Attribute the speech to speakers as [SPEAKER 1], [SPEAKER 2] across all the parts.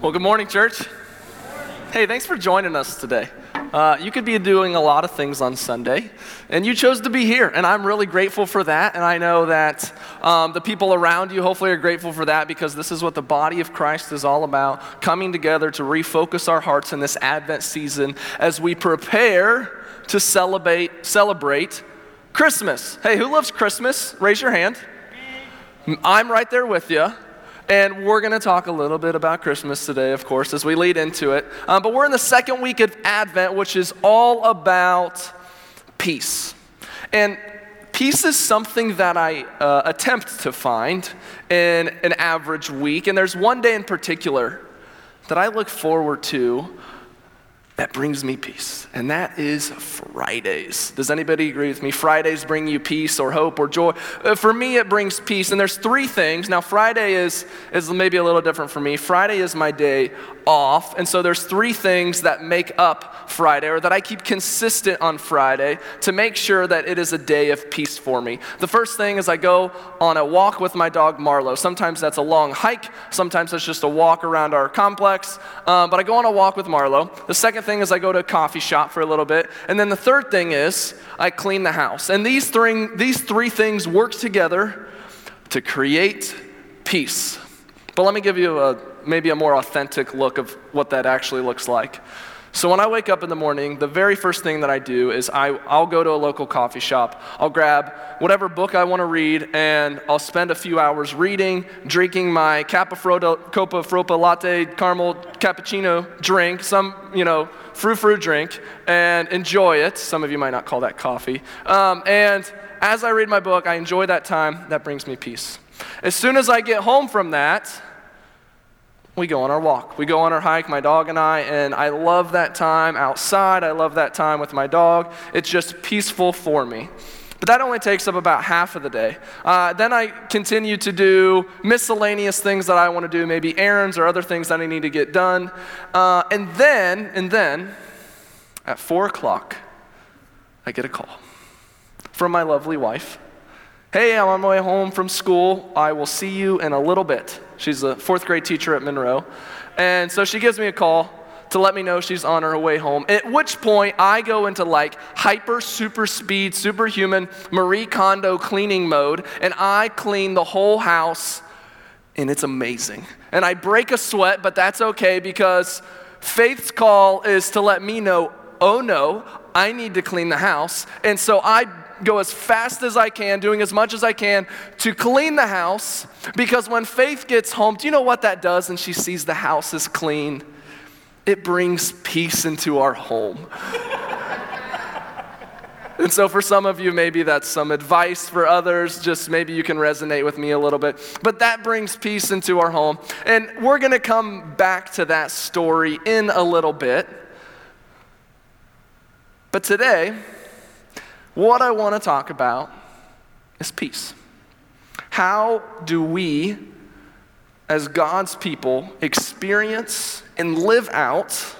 [SPEAKER 1] Well, good morning, church. Hey, thanks for joining us today. Uh, you could be doing a lot of things on Sunday, and you chose to be here, and I'm really grateful for that. And I know that um, the people around you hopefully are grateful for that because this is what the body of Christ is all about coming together to refocus our hearts in this Advent season as we prepare to celebrate, celebrate Christmas. Hey, who loves Christmas? Raise your hand. I'm right there with you. And we're going to talk a little bit about Christmas today, of course, as we lead into it. Um, but we're in the second week of Advent, which is all about peace. And peace is something that I uh, attempt to find in an average week. And there's one day in particular that I look forward to that brings me peace, and that is Fridays. Does anybody agree with me? Fridays bring you peace or hope or joy. Uh, for me, it brings peace, and there's three things. Now, Friday is, is maybe a little different for me. Friday is my day off, and so there's three things that make up Friday, or that I keep consistent on Friday to make sure that it is a day of peace for me. The first thing is I go on a walk with my dog Marlo. Sometimes that's a long hike, sometimes it's just a walk around our complex, um, but I go on a walk with Marlo. The second thing is I go to a coffee shop for a little bit. And then the third thing is I clean the house. And these three, these three things work together to create peace. But let me give you a, maybe a more authentic look of what that actually looks like. So when I wake up in the morning, the very first thing that I do is I, I'll go to a local coffee shop. I'll grab whatever book I want to read, and I'll spend a few hours reading, drinking my Copa Fropa latte caramel cappuccino drink, some, you know, frou-frou drink, and enjoy it. Some of you might not call that coffee. Um, and as I read my book, I enjoy that time. That brings me peace. As soon as I get home from that, we go on our walk. We go on our hike, my dog and I, and I love that time outside. I love that time with my dog. It's just peaceful for me. But that only takes up about half of the day. Uh, then I continue to do miscellaneous things that I want to do, maybe errands or other things that I need to get done. Uh, and then, and then, at four o'clock, I get a call from my lovely wife. Hey, I'm on my way home from school. I will see you in a little bit. She's a fourth grade teacher at Monroe. And so she gives me a call to let me know she's on her way home. At which point, I go into like hyper, super speed, superhuman Marie Kondo cleaning mode, and I clean the whole house, and it's amazing. And I break a sweat, but that's okay because Faith's call is to let me know, oh no, I need to clean the house. And so I go as fast as I can, doing as much as I can to clean the house because when Faith gets home, do you know what that does? And she sees the house is clean, it brings peace into our home. And so, for some of you, maybe that's some advice. For others, just maybe you can resonate with me a little bit. But that brings peace into our home. And we're going to come back to that story in a little bit. But today, what I want to talk about is peace. How do we, as God's people, experience and live out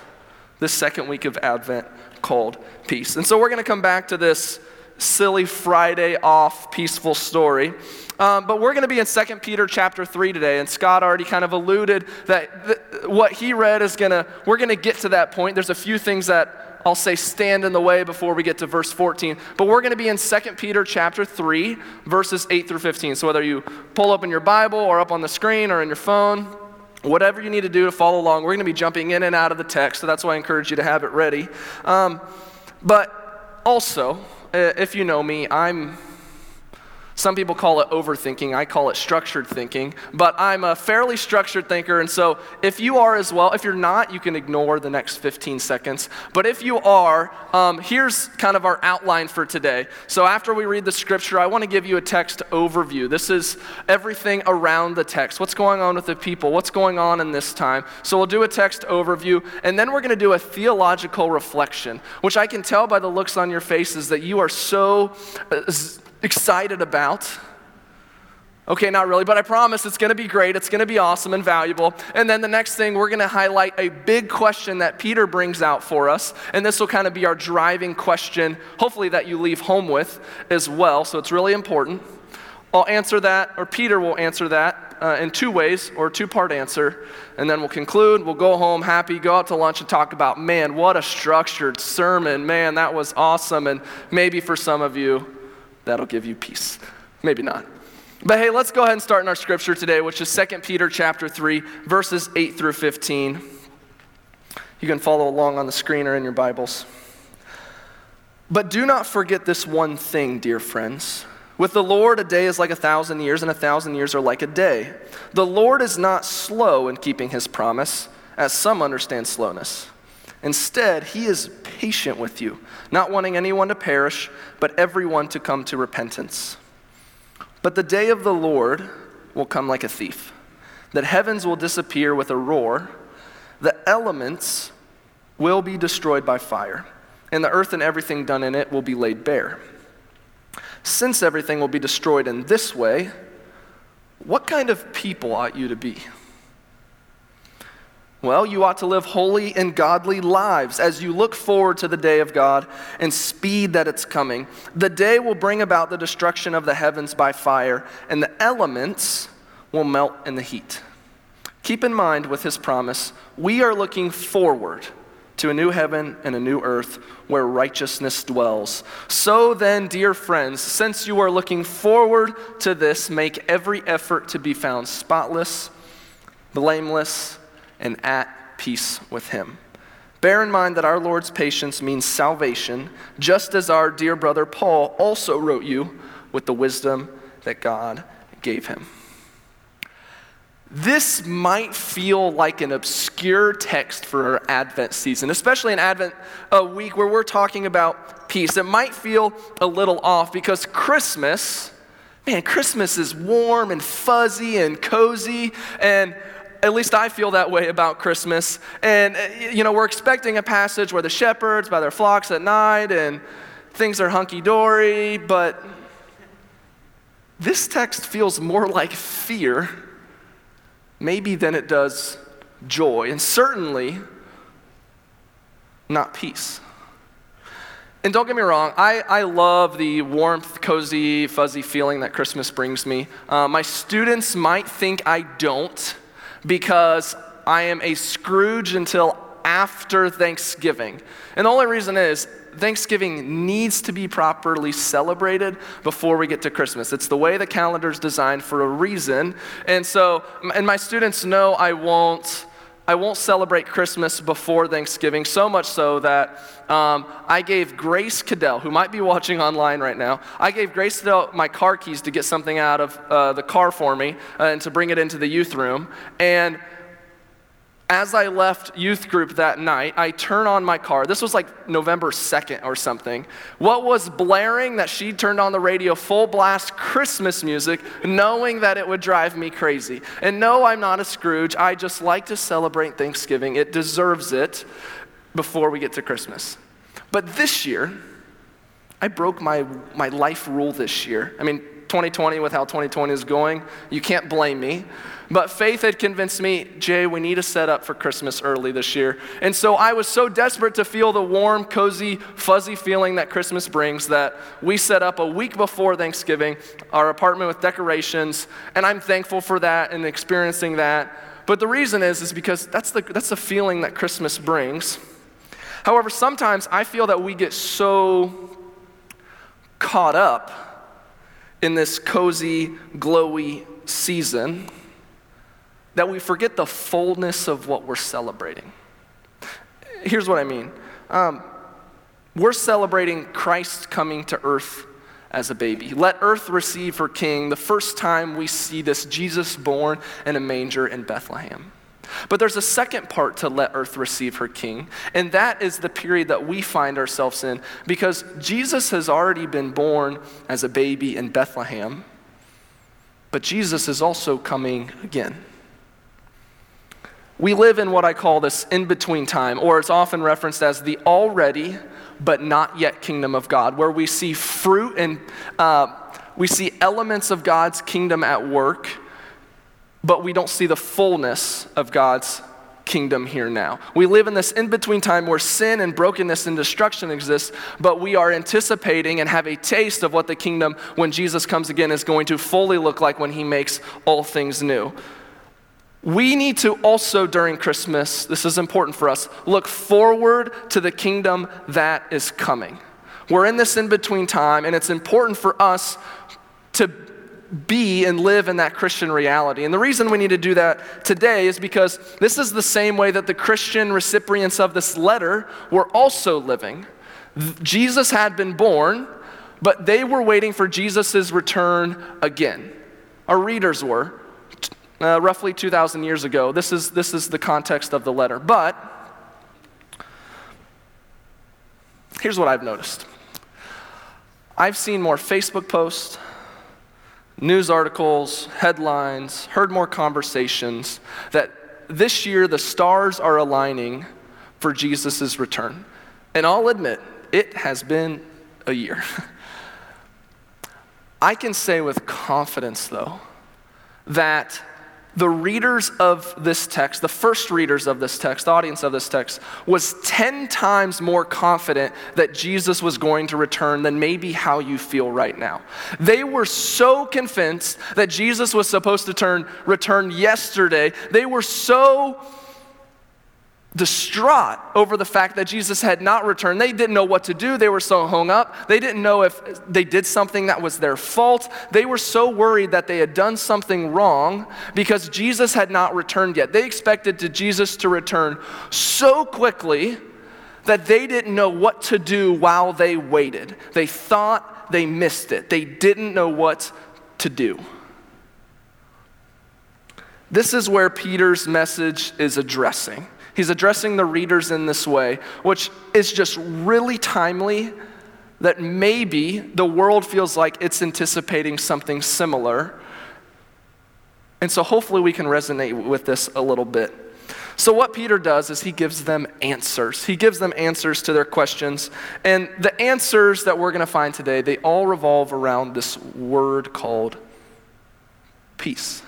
[SPEAKER 1] the second week of Advent called peace? And so we're going to come back to this silly Friday off peaceful story. Um, but we're going to be in 2 Peter chapter 3 today, and Scott already kind of alluded that th- what he read is going to, we're going to get to that point. There's a few things that I'll say stand in the way before we get to verse 14. But we're going to be in 2 Peter chapter 3, verses 8 through 15. So whether you pull open your Bible or up on the screen or in your phone, whatever you need to do to follow along, we're going to be jumping in and out of the text. So that's why I encourage you to have it ready. Um, but also, if you know me, I'm some people call it overthinking. I call it structured thinking. But I'm a fairly structured thinker. And so if you are as well, if you're not, you can ignore the next 15 seconds. But if you are, um, here's kind of our outline for today. So after we read the scripture, I want to give you a text overview. This is everything around the text. What's going on with the people? What's going on in this time? So we'll do a text overview. And then we're going to do a theological reflection, which I can tell by the looks on your faces that you are so. Uh, excited about. Okay, not really, but I promise it's gonna be great. It's gonna be awesome and valuable. And then the next thing, we're gonna highlight a big question that Peter brings out for us. And this will kind of be our driving question, hopefully, that you leave home with as well. So it's really important. I'll answer that, or Peter will answer that. uh, in two ways or two part answer, and then we'll conclude. We'll go home happy, go out to lunch, and talk about, man, what a structured sermon. Man, that was awesome. And maybe for some of you, that'll give you peace. Maybe not. But hey, let's go ahead and start in our scripture today, which is 2 Peter chapter 3, verses 8 through 15. You can follow along on the screen or in your Bibles. But do not forget this one thing, dear friends. With the Lord, a day is like a thousand years, and a thousand years are like a day. The Lord is not slow in keeping his promise, as some understand slowness. Instead, he is patient with you, not wanting anyone to perish, but everyone to come to repentance. But the day of the Lord will come like a thief. That heavens will disappear with a roar, the elements will be destroyed by fire, and the earth and everything done in it will be laid bare. Since everything will be destroyed in this way, what kind of people ought you to be? Well, you ought to live holy and godly lives as you look forward to the day of God and speed that it's coming. The day will bring about the destruction of the heavens by fire, and the elements will melt in the heat. Keep in mind with his promise, we are looking forward to a new heaven and a new earth where righteousness dwells. So then, dear friends, since you are looking forward to this, make every effort to be found spotless, blameless, and at peace with him. Bear in mind that our Lord's patience means salvation, just as our dear brother Paul also wrote you with the wisdom that God gave him. This might feel like an obscure text for our Advent season, especially an Advent a week where we're talking about peace. It might feel a little off because Christmas, man, Christmas is warm and fuzzy and cozy and at least I feel that way about Christmas. And, uh, you know, we're expecting a passage where the shepherds by their flocks at night and things are hunky dory, but this text feels more like fear, maybe, than it does joy, and certainly not peace. And don't get me wrong, I, I love the warmth, cozy, fuzzy feeling that Christmas brings me. Uh, my students might think I don't because I am a Scrooge until after Thanksgiving. And the only reason is Thanksgiving needs to be properly celebrated before we get to Christmas. It's the way the calendar is designed for a reason. And so, and my students know I won't. I won't celebrate Christmas before Thanksgiving, so much so that um, I gave Grace Cadell, who might be watching online right now, I gave Grace Cadell my car keys to get something out of uh, the car for me uh, and to bring it into the youth room. And as I left youth group that night, I turn on my car. This was like November 2nd or something. What was blaring that she turned on the radio full blast Christmas music, knowing that it would drive me crazy. And no, I'm not a Scrooge. I just like to celebrate Thanksgiving. It deserves it before we get to Christmas. But this year, I broke my, my life rule this year. I mean, 2020, with how 2020 is going, you can't blame me. But faith had convinced me, Jay, we need to set up for Christmas early this year. And so I was so desperate to feel the warm, cozy, fuzzy feeling that Christmas brings that we set up a week before Thanksgiving our apartment with decorations. And I'm thankful for that and experiencing that. But the reason is, is because that's the, that's the feeling that Christmas brings. However, sometimes I feel that we get so caught up in this cozy, glowy season that we forget the fullness of what we're celebrating. Here's what I mean um, we're celebrating Christ coming to earth as a baby. Let earth receive her king the first time we see this Jesus born in a manger in Bethlehem. But there's a second part to let earth receive her king, and that is the period that we find ourselves in because Jesus has already been born as a baby in Bethlehem, but Jesus is also coming again. We live in what I call this in between time, or it's often referenced as the already but not yet kingdom of God, where we see fruit and uh, we see elements of God's kingdom at work, but we don't see the fullness of God's kingdom here now. We live in this in between time where sin and brokenness and destruction exist, but we are anticipating and have a taste of what the kingdom, when Jesus comes again, is going to fully look like when he makes all things new. We need to also, during Christmas, this is important for us, look forward to the kingdom that is coming. We're in this in between time, and it's important for us be and live in that Christian reality. And the reason we need to do that today is because this is the same way that the Christian recipients of this letter were also living. Jesus had been born, but they were waiting for Jesus' return again. Our readers were, uh, roughly 2,000 years ago. This is, this is the context of the letter. But here's what I've noticed I've seen more Facebook posts, news articles, headlines, heard more conversations that this year the stars are aligning for Jesus' return. And I'll admit, it has been a year. I can say with confidence, though, that the readers of this text, the first readers of this text, the audience of this text, was 10 times more confident that Jesus was going to return than maybe how you feel right now. They were so convinced that Jesus was supposed to turn, return yesterday. They were so distraught over the fact that Jesus had not returned. They didn't know what to do. They were so hung up. They didn't know if they did something that was their fault. They were so worried that they had done something wrong because Jesus had not returned yet. They expected to Jesus to return so quickly that they didn't know what to do while they waited. They thought they missed it. They didn't know what to do. This is where Peter's message is addressing. He's addressing the readers in this way, which is just really timely that maybe the world feels like it's anticipating something similar. And so hopefully we can resonate with this a little bit. So, what Peter does is he gives them answers. He gives them answers to their questions. And the answers that we're going to find today, they all revolve around this word called peace.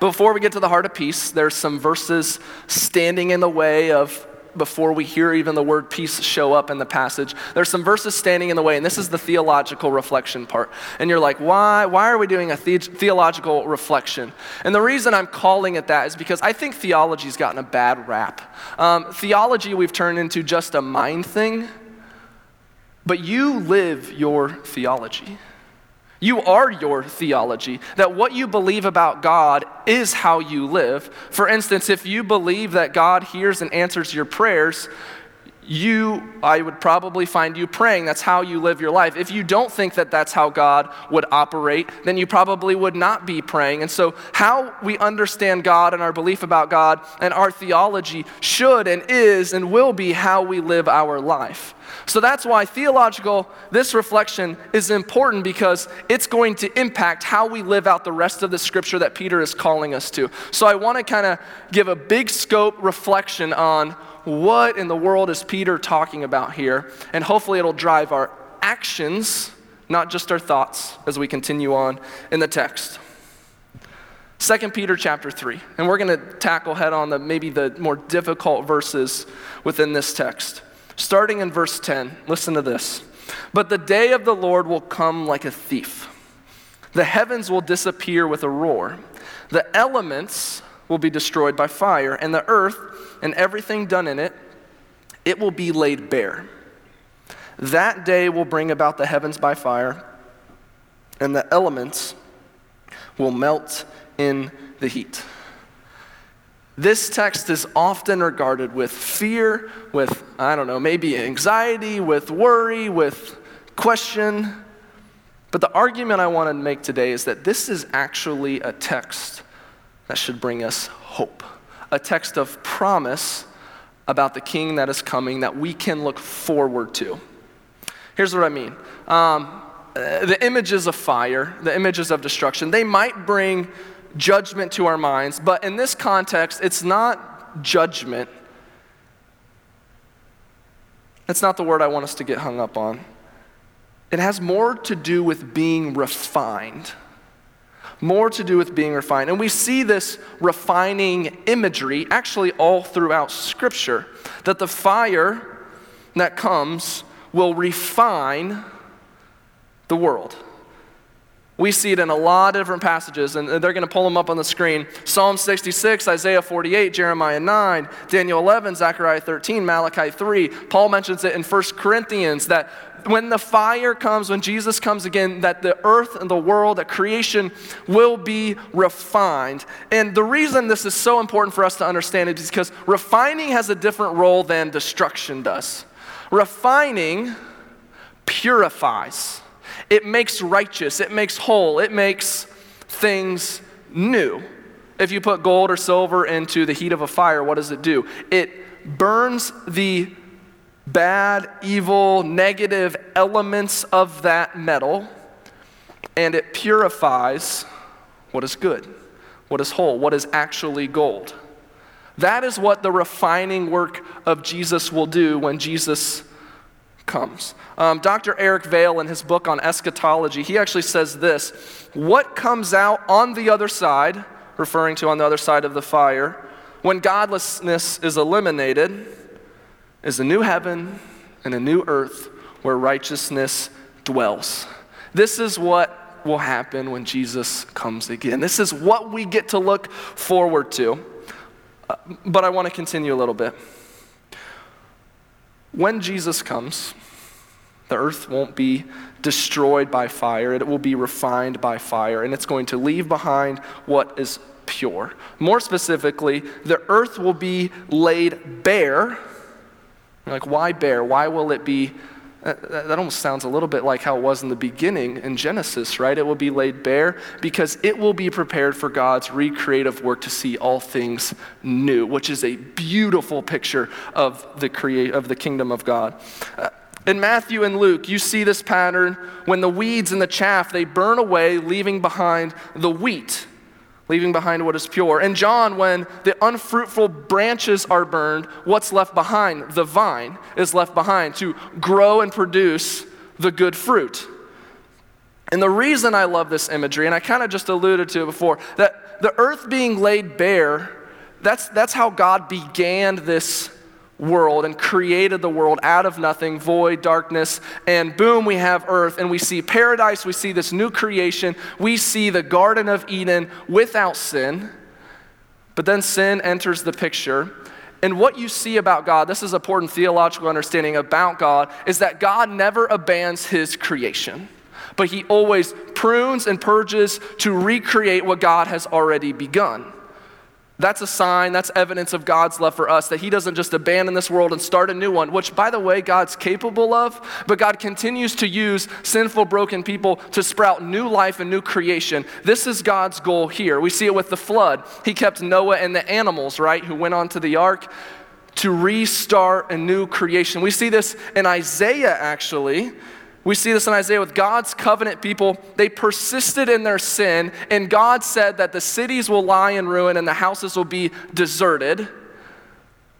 [SPEAKER 1] Before we get to the heart of peace, there's some verses standing in the way of before we hear even the word peace show up in the passage. There's some verses standing in the way, and this is the theological reflection part. And you're like, why, why are we doing a the- theological reflection? And the reason I'm calling it that is because I think theology's gotten a bad rap. Um, theology we've turned into just a mind thing, but you live your theology. You are your theology. That what you believe about God is how you live. For instance, if you believe that God hears and answers your prayers, you, I would probably find you praying. That's how you live your life. If you don't think that that's how God would operate, then you probably would not be praying. And so, how we understand God and our belief about God and our theology should and is and will be how we live our life. So that's why theological, this reflection is important because it's going to impact how we live out the rest of the scripture that Peter is calling us to. So I want to kind of give a big scope reflection on what in the world is Peter talking about here, and hopefully it'll drive our actions, not just our thoughts, as we continue on in the text. 2 Peter chapter 3. And we're going to tackle head on the maybe the more difficult verses within this text. Starting in verse 10, listen to this. But the day of the Lord will come like a thief. The heavens will disappear with a roar. The elements will be destroyed by fire, and the earth and everything done in it, it will be laid bare. That day will bring about the heavens by fire, and the elements will melt in the heat. This text is often regarded with fear, with, I don't know, maybe anxiety, with worry, with question. But the argument I want to make today is that this is actually a text that should bring us hope, a text of promise about the king that is coming that we can look forward to. Here's what I mean. Um, the images of fire, the images of destruction, they might bring judgment to our minds, but in this context, it's not judgment. That's not the word I want us to get hung up on. It has more to do with being refined. More to do with being refined. And we see this refining imagery actually all throughout Scripture that the fire that comes will refine the world. We see it in a lot of different passages, and they're going to pull them up on the screen. Psalm 66, Isaiah 48, Jeremiah 9, Daniel 11, Zechariah 13, Malachi 3. Paul mentions it in 1 Corinthians that when the fire comes, when Jesus comes again, that the earth and the world, that creation will be refined. And the reason this is so important for us to understand is because refining has a different role than destruction does. Refining purifies. It makes righteous, it makes whole, it makes things new. If you put gold or silver into the heat of a fire, what does it do? It burns the bad, evil, negative elements of that metal, and it purifies what is good, what is whole, what is actually gold. That is what the refining work of Jesus will do when Jesus comes. Um, Dr. Eric Vale, in his book on eschatology, he actually says this What comes out on the other side, referring to on the other side of the fire, when godlessness is eliminated, is a new heaven and a new earth where righteousness dwells. This is what will happen when Jesus comes again. This is what we get to look forward to. Uh, but I want to continue a little bit. When Jesus comes, the earth won't be destroyed by fire, it will be refined by fire, and it's going to leave behind what is pure. More specifically, the earth will be laid bare. You're like, why bare? Why will it be? That almost sounds a little bit like how it was in the beginning in Genesis, right? It will be laid bare because it will be prepared for God's recreative work to see all things new, which is a beautiful picture of the, create, of the kingdom of God. Uh, in Matthew and Luke, you see this pattern when the weeds and the chaff, they burn away, leaving behind the wheat, leaving behind what is pure. And John, when the unfruitful branches are burned, what's left behind? The vine is left behind to grow and produce the good fruit. And the reason I love this imagery, and I kind of just alluded to it before, that the earth being laid bare, that's, that's how God began this world and created the world out of nothing, void, darkness, and boom, we have earth, and we see paradise, we see this new creation, we see the Garden of Eden without sin. But then sin enters the picture. And what you see about God, this is important theological understanding about God, is that God never abandons his creation, but he always prunes and purges to recreate what God has already begun. That's a sign, that's evidence of God's love for us, that He doesn't just abandon this world and start a new one, which, by the way, God's capable of, but God continues to use sinful, broken people to sprout new life and new creation. This is God's goal here. We see it with the flood. He kept Noah and the animals, right, who went onto the ark to restart a new creation. We see this in Isaiah, actually. We see this in Isaiah with God's covenant people. They persisted in their sin, and God said that the cities will lie in ruin and the houses will be deserted.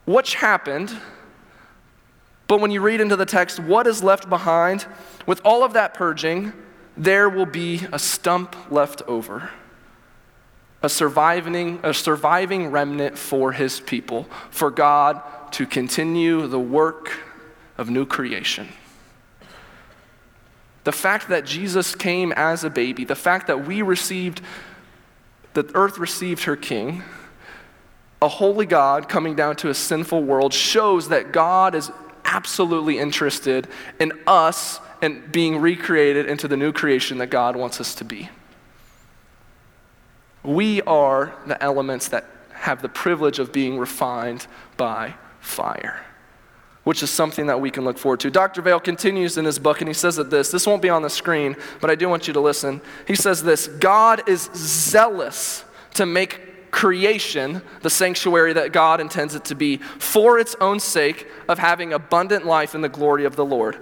[SPEAKER 1] Which happened? But when you read into the text, what is left behind? With all of that purging, there will be a stump left over. A surviving, a surviving remnant for his people, for God to continue the work of new creation. The fact that Jesus came as a baby, the fact that we received, that earth received her king, a holy God coming down to a sinful world shows that God is absolutely interested in us and being recreated into the new creation that God wants us to be. We are the elements that have the privilege of being refined by fire which is something that we can look forward to. Dr. Vale continues in his book and he says that this, this won't be on the screen, but I do want you to listen. He says this God is zealous to make creation the sanctuary that God intends it to be for its own sake of having abundant life in the glory of the Lord.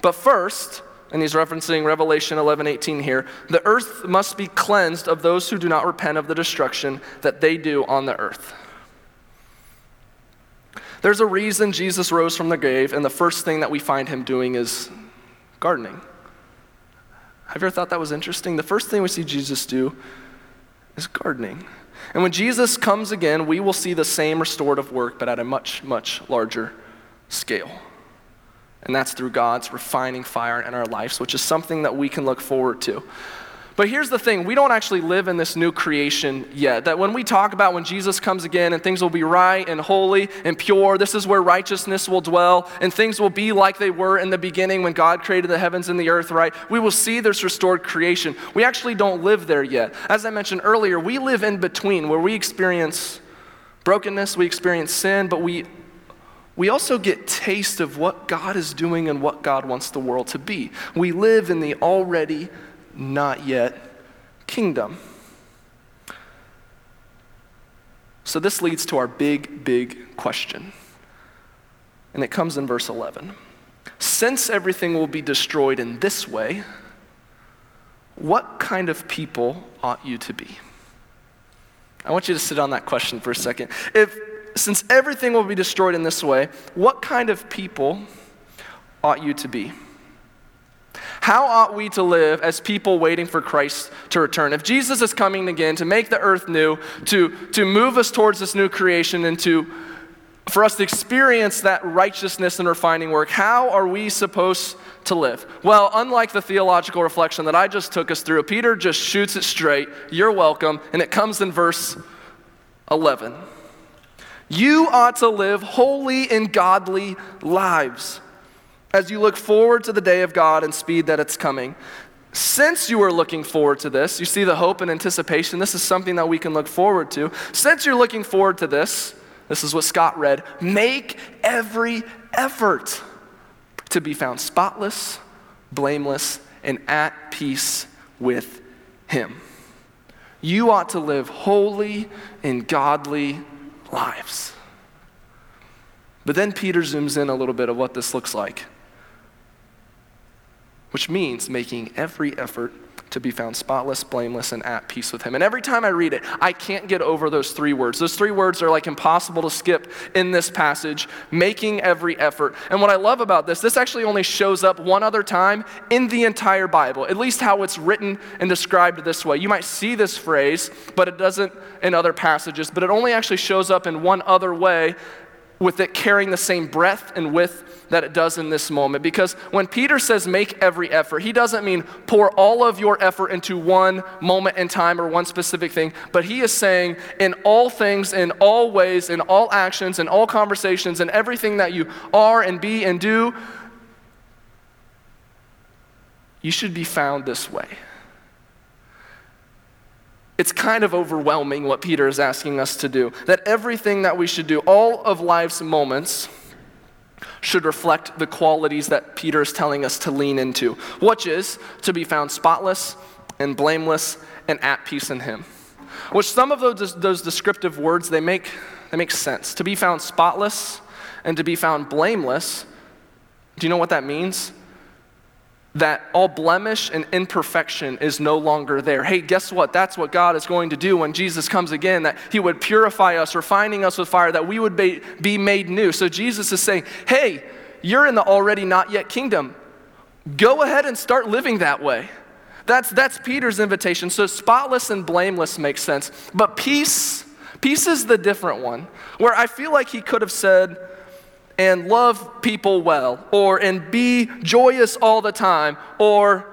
[SPEAKER 1] But first, and he's referencing Revelation 11 18 here, the earth must be cleansed of those who do not repent of the destruction that they do on the earth. There's a reason Jesus rose from the grave, and the first thing that we find him doing is gardening. Have you ever thought that was interesting? The first thing we see Jesus do is gardening. And when Jesus comes again, we will see the same restorative work, but at a much, much larger scale. And that's through God's refining fire in our lives, which is something that we can look forward to. But here's the thing we don't actually live in this new creation yet. That when we talk about when Jesus comes again and things will be right and holy and pure, this is where righteousness will dwell and things will be like they were in the beginning when God created the heavens and the earth, right? We will see this restored creation. We actually don't live there yet. As I mentioned earlier, we live in between where we experience brokenness, we experience sin, but we we also get taste of what God is doing and what God wants the world to be. We live in the already not yet kingdom. So this leads to our big, big question. And it comes in verse 11. Since everything will be destroyed in this way, what kind of people ought you to be? I want you to sit on that question for a second. If since everything will be destroyed in this way, what kind of people ought you to be? How ought we to live as people waiting for Christ to return? If Jesus is coming again to make the earth new, to, to move us towards this new creation, and to, for us to experience that righteousness and refining work, how are we supposed to live? Well, unlike the theological reflection that I just took us through, Peter just shoots it straight. You're welcome. And it comes in verse 11. You ought to live holy and godly lives as you look forward to the day of God and speed that it's coming. Since you are looking forward to this, you see the hope and anticipation. This is something that we can look forward to. Since you're looking forward to this, this is what Scott read make every effort to be found spotless, blameless, and at peace with Him. You ought to live holy and godly lives. But then Peter zooms in a little bit of what this looks like, which means making every effort to be found spotless, blameless, and at peace with Him. And every time I read it, I can't get over those three words. Those three words are like impossible to skip in this passage making every effort. And what I love about this, this actually only shows up one other time in the entire Bible, at least how it's written and described this way. You might see this phrase, but it doesn't in other passages, but it only actually shows up in one other way with it carrying the same breadth and width that it does in this moment. Because when Peter says make every effort, he doesn't mean pour all of your effort into one moment in time or one specific thing, but he is saying in all things, in all ways, in all actions, in all conversations, in everything that you are and be and do, you should be found this way it's kind of overwhelming what Peter is asking us to do. That everything that we should do, all of life's moments, should reflect the qualities that Peter is telling us to lean into, which is to be found spotless and blameless and at peace in Him. Which some of those, those descriptive words, they make, they make sense. To be found spotless and to be found blameless, do you know what that means? That all blemish and imperfection is no longer there. Hey, guess what? That's what God is going to do when Jesus comes again, that He would purify us, refining us with fire, that we would be, be made new. So Jesus is saying, hey, you're in the already not yet kingdom. Go ahead and start living that way. That's, that's Peter's invitation. So spotless and blameless makes sense. But peace, peace is the different one, where I feel like he could have said, and love people well, or and be joyous all the time, or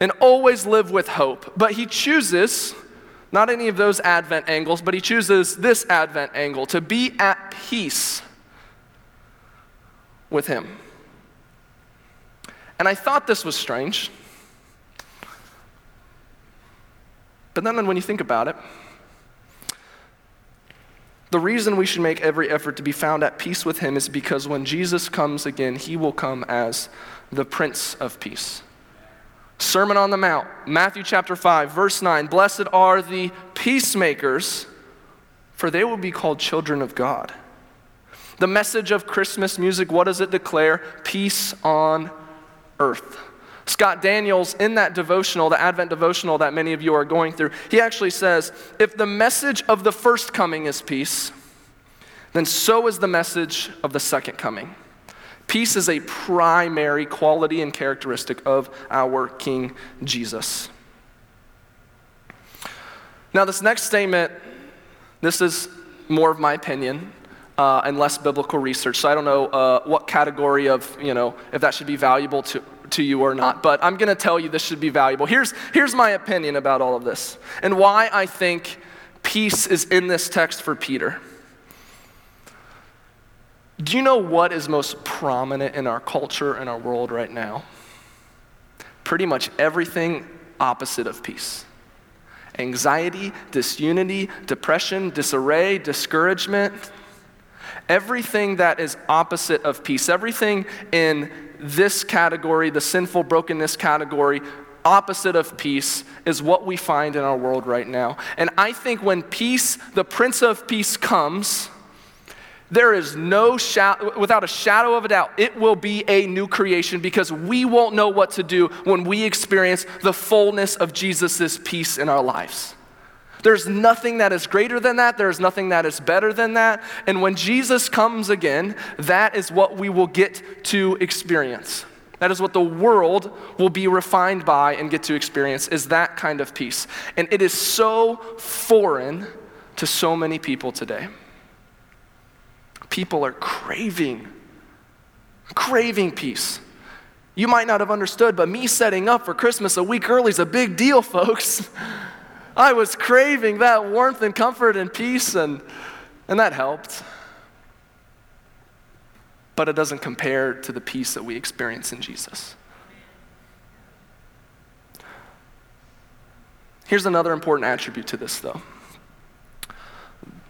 [SPEAKER 1] and always live with hope. But he chooses not any of those Advent angles, but he chooses this Advent angle to be at peace with him. And I thought this was strange. But then when you think about it, the reason we should make every effort to be found at peace with him is because when Jesus comes again, he will come as the Prince of Peace. Sermon on the Mount, Matthew chapter 5, verse 9 Blessed are the peacemakers, for they will be called children of God. The message of Christmas music, what does it declare? Peace on earth. Scott Daniels, in that devotional, the Advent devotional that many of you are going through, he actually says if the message of the first coming is peace, then so is the message of the second coming. Peace is a primary quality and characteristic of our King Jesus. Now, this next statement, this is more of my opinion uh, and less biblical research. So I don't know uh, what category of, you know, if that should be valuable to, to you or not. But I'm going to tell you this should be valuable. Here's, here's my opinion about all of this and why I think peace is in this text for Peter. Do you know what is most prominent in our culture and our world right now? Pretty much everything opposite of peace anxiety, disunity, depression, disarray, discouragement. Everything that is opposite of peace, everything in this category, the sinful brokenness category, opposite of peace is what we find in our world right now. And I think when peace, the Prince of Peace, comes, there is no shadow, without a shadow of a doubt, it will be a new creation because we won't know what to do when we experience the fullness of Jesus' peace in our lives. There's nothing that is greater than that. There's nothing that is better than that. And when Jesus comes again, that is what we will get to experience. That is what the world will be refined by and get to experience is that kind of peace. And it is so foreign to so many people today people are craving, craving peace. You might not have understood, but me setting up for Christmas a week early is a big deal, folks. I was craving that warmth and comfort and peace, and, and that helped. But it doesn't compare to the peace that we experience in Jesus. Here's another important attribute to this, though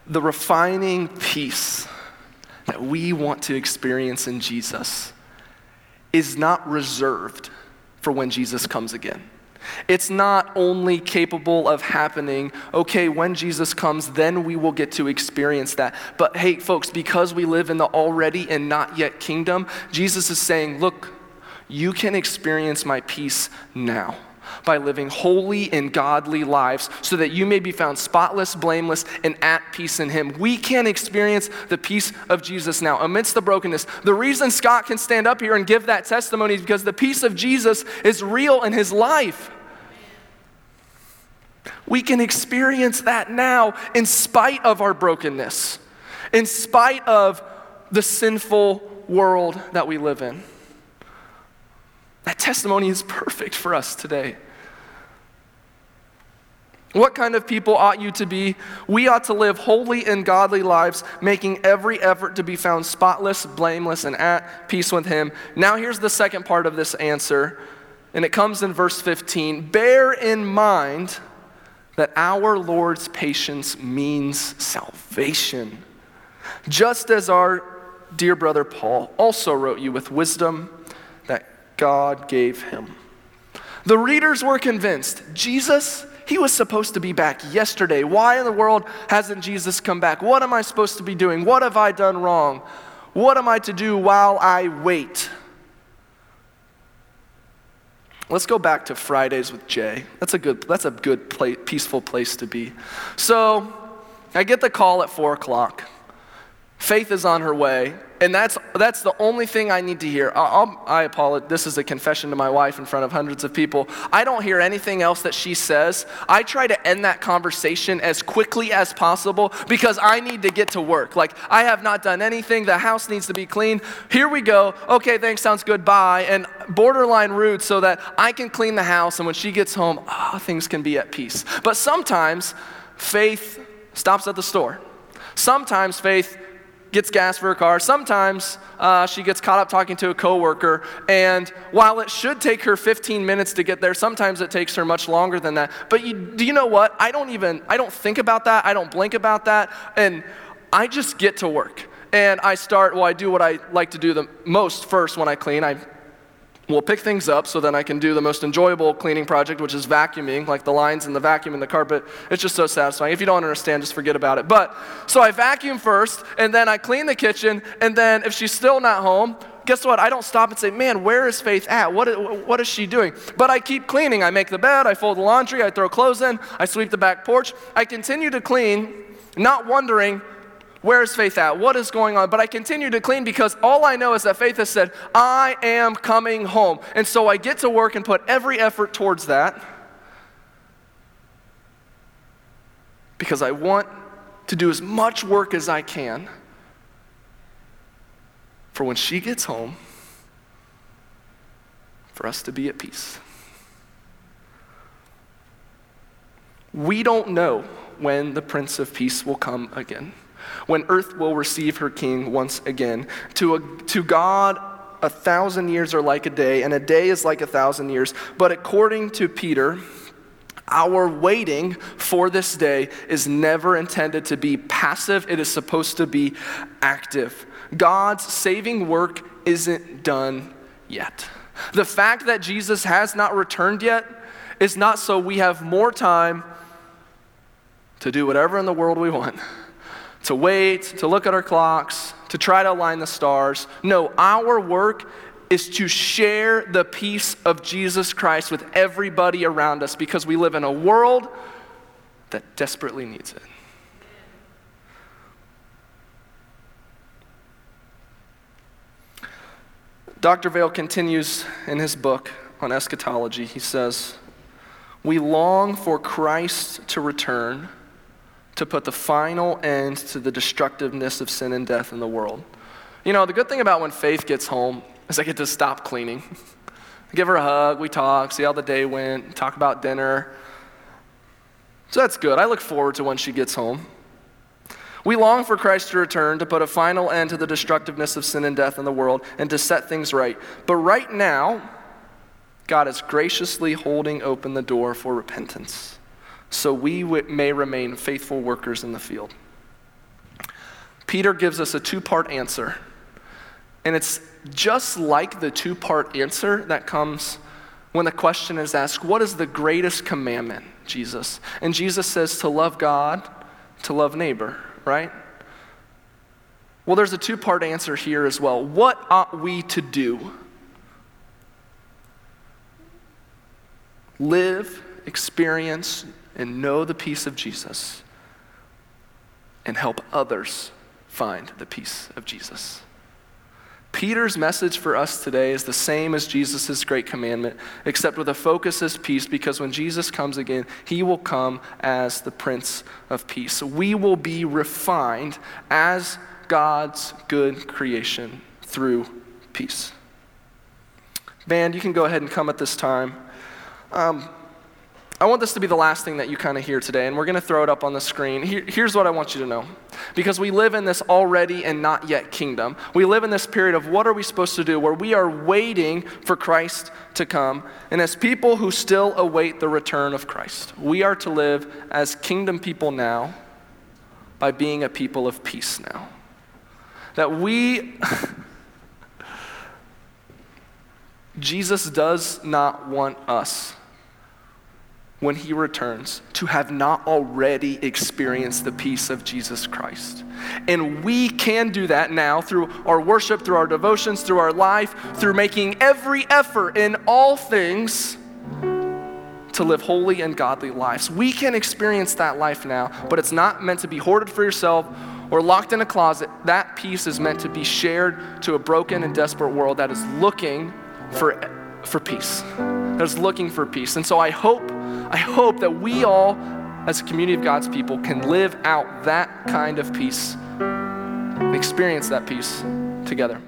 [SPEAKER 1] the refining peace that we want to experience in Jesus is not reserved for when Jesus comes again. It's not only capable of happening, okay, when Jesus comes, then we will get to experience that. But hey, folks, because we live in the already and not yet kingdom, Jesus is saying, look, you can experience my peace now by living holy and godly lives so that you may be found spotless, blameless, and at peace in Him. We can experience the peace of Jesus now amidst the brokenness. The reason Scott can stand up here and give that testimony is because the peace of Jesus is real in his life. We can experience that now in spite of our brokenness, in spite of the sinful world that we live in. That testimony is perfect for us today. What kind of people ought you to be? We ought to live holy and godly lives, making every effort to be found spotless, blameless, and at peace with Him. Now, here's the second part of this answer, and it comes in verse 15. Bear in mind that our Lord's patience means salvation, just as our dear brother Paul also wrote you with wisdom God gave him. The readers were convinced Jesus he was supposed to be back yesterday. Why in the world hasn't Jesus come back? What am I supposed to be doing? What have I done wrong? What am I to do while I wait? Let's go back to Fridays with Jay. That's a good, that's a good, play, peaceful place to be. So I get the call at four o'clock. Faith is on her way. And that's, that's the only thing I need to hear. I'll, i apologize. This is a confession to my wife in front of hundreds of people. I don't hear anything else that she says. I try to end that conversation as quickly as possible because I need to get to work. Like, I have not done anything. The house needs to be cleaned. Here we go. Okay, thanks, sounds good. Bye. And borderline rude so that I can clean the house. And when she gets home, oh, things can be at peace. But sometimes faith stops at the store. Sometimes faith gets gas for her car. Sometimes uh, she gets caught up talking to a coworker, and while it should take her 15 minutes to get there, sometimes it takes her much longer than that. But you, do you know what? I don't even I don't think about that. I don't blink about that, and I just get to work. And I start. Well, I do what I like to do the most first when I clean. I We'll pick things up so then I can do the most enjoyable cleaning project, which is vacuuming, like the lines and the vacuum and the carpet. It's just so satisfying. If you don't understand, just forget about it. But so I vacuum first, and then I clean the kitchen, and then if she's still not home, guess what? I don't stop and say, man, where is Faith at? What, what is she doing? But I keep cleaning. I make the bed, I fold the laundry, I throw clothes in, I sweep the back porch. I continue to clean, not wondering, where is faith at? What is going on? But I continue to clean because all I know is that faith has said, I am coming home. And so I get to work and put every effort towards that. because I want to do as much work as I can for when she gets home, for us to be at peace. We don't know when the Prince of Peace will come again, when earth will receive her King once again. To, a, to God, a thousand years are like a day, and a day is like a thousand years. But according to Peter, our waiting for this day is never intended to be passive, it is supposed to be active. God's saving work isn't done yet. The fact that Jesus has not returned yet is not so we have more time to do whatever in the world we want, to wait, to look at our clocks, to try to align the stars. No, our work is to share the peace of Jesus Christ with everybody around us because we live in a world that desperately needs it. Dr. Vale continues in his book on eschatology. He says, We long for Christ to return to put the final end to the destructiveness of sin and death in the world. You know, the good thing about when Faith gets home is I get to stop cleaning. Give her a hug, we talk, see how the day went, talk about dinner. So that's good. I look forward to when she gets home. We long for Christ to return to put a final end to the destructiveness of sin and death in the world and to set things right. But right now, God is graciously holding open the door for repentance so we may remain faithful workers in the field. Peter gives us a two part answer and it's just like the two part answer that comes when the question is asked, What is the greatest commandment, Jesus? And Jesus says to love God, to love neighbor, right? Well, there's a two part answer here as well. What ought we to do? Live, experience, and know the peace of Jesus, and help others find the peace of Jesus. Peter's message for us today is the same as Jesus' great commandment, except with a focus as peace, because when Jesus comes again, he will come as the Prince of Peace. We will be refined as God's good creation through peace. Band, you can go ahead and come at this time. Um, I want this to be the last thing that you kind of hear today, and we're going to throw it up on the screen. Here, here's what I want you to know. Because we live in this already and not yet kingdom. We live in this period of what are we supposed to do where we are waiting for Christ to come. And as people who still await the return of Christ, we are to live as kingdom people now by being a people of peace now. That we. Jesus does not want us when he returns to have not already experienced the peace of Jesus Christ. And we can do that now through our worship, through our devotions, through our life, through making every effort in all things to live holy and godly lives. We can experience that life now, but it's not meant to be hoarded for yourself or locked in a closet. That peace is meant to be shared to a broken and desperate world that is looking for, for peace, that is looking for peace. And so I hope I hope that we all, as a community of God's people, can live out that kind of peace and experience that peace together.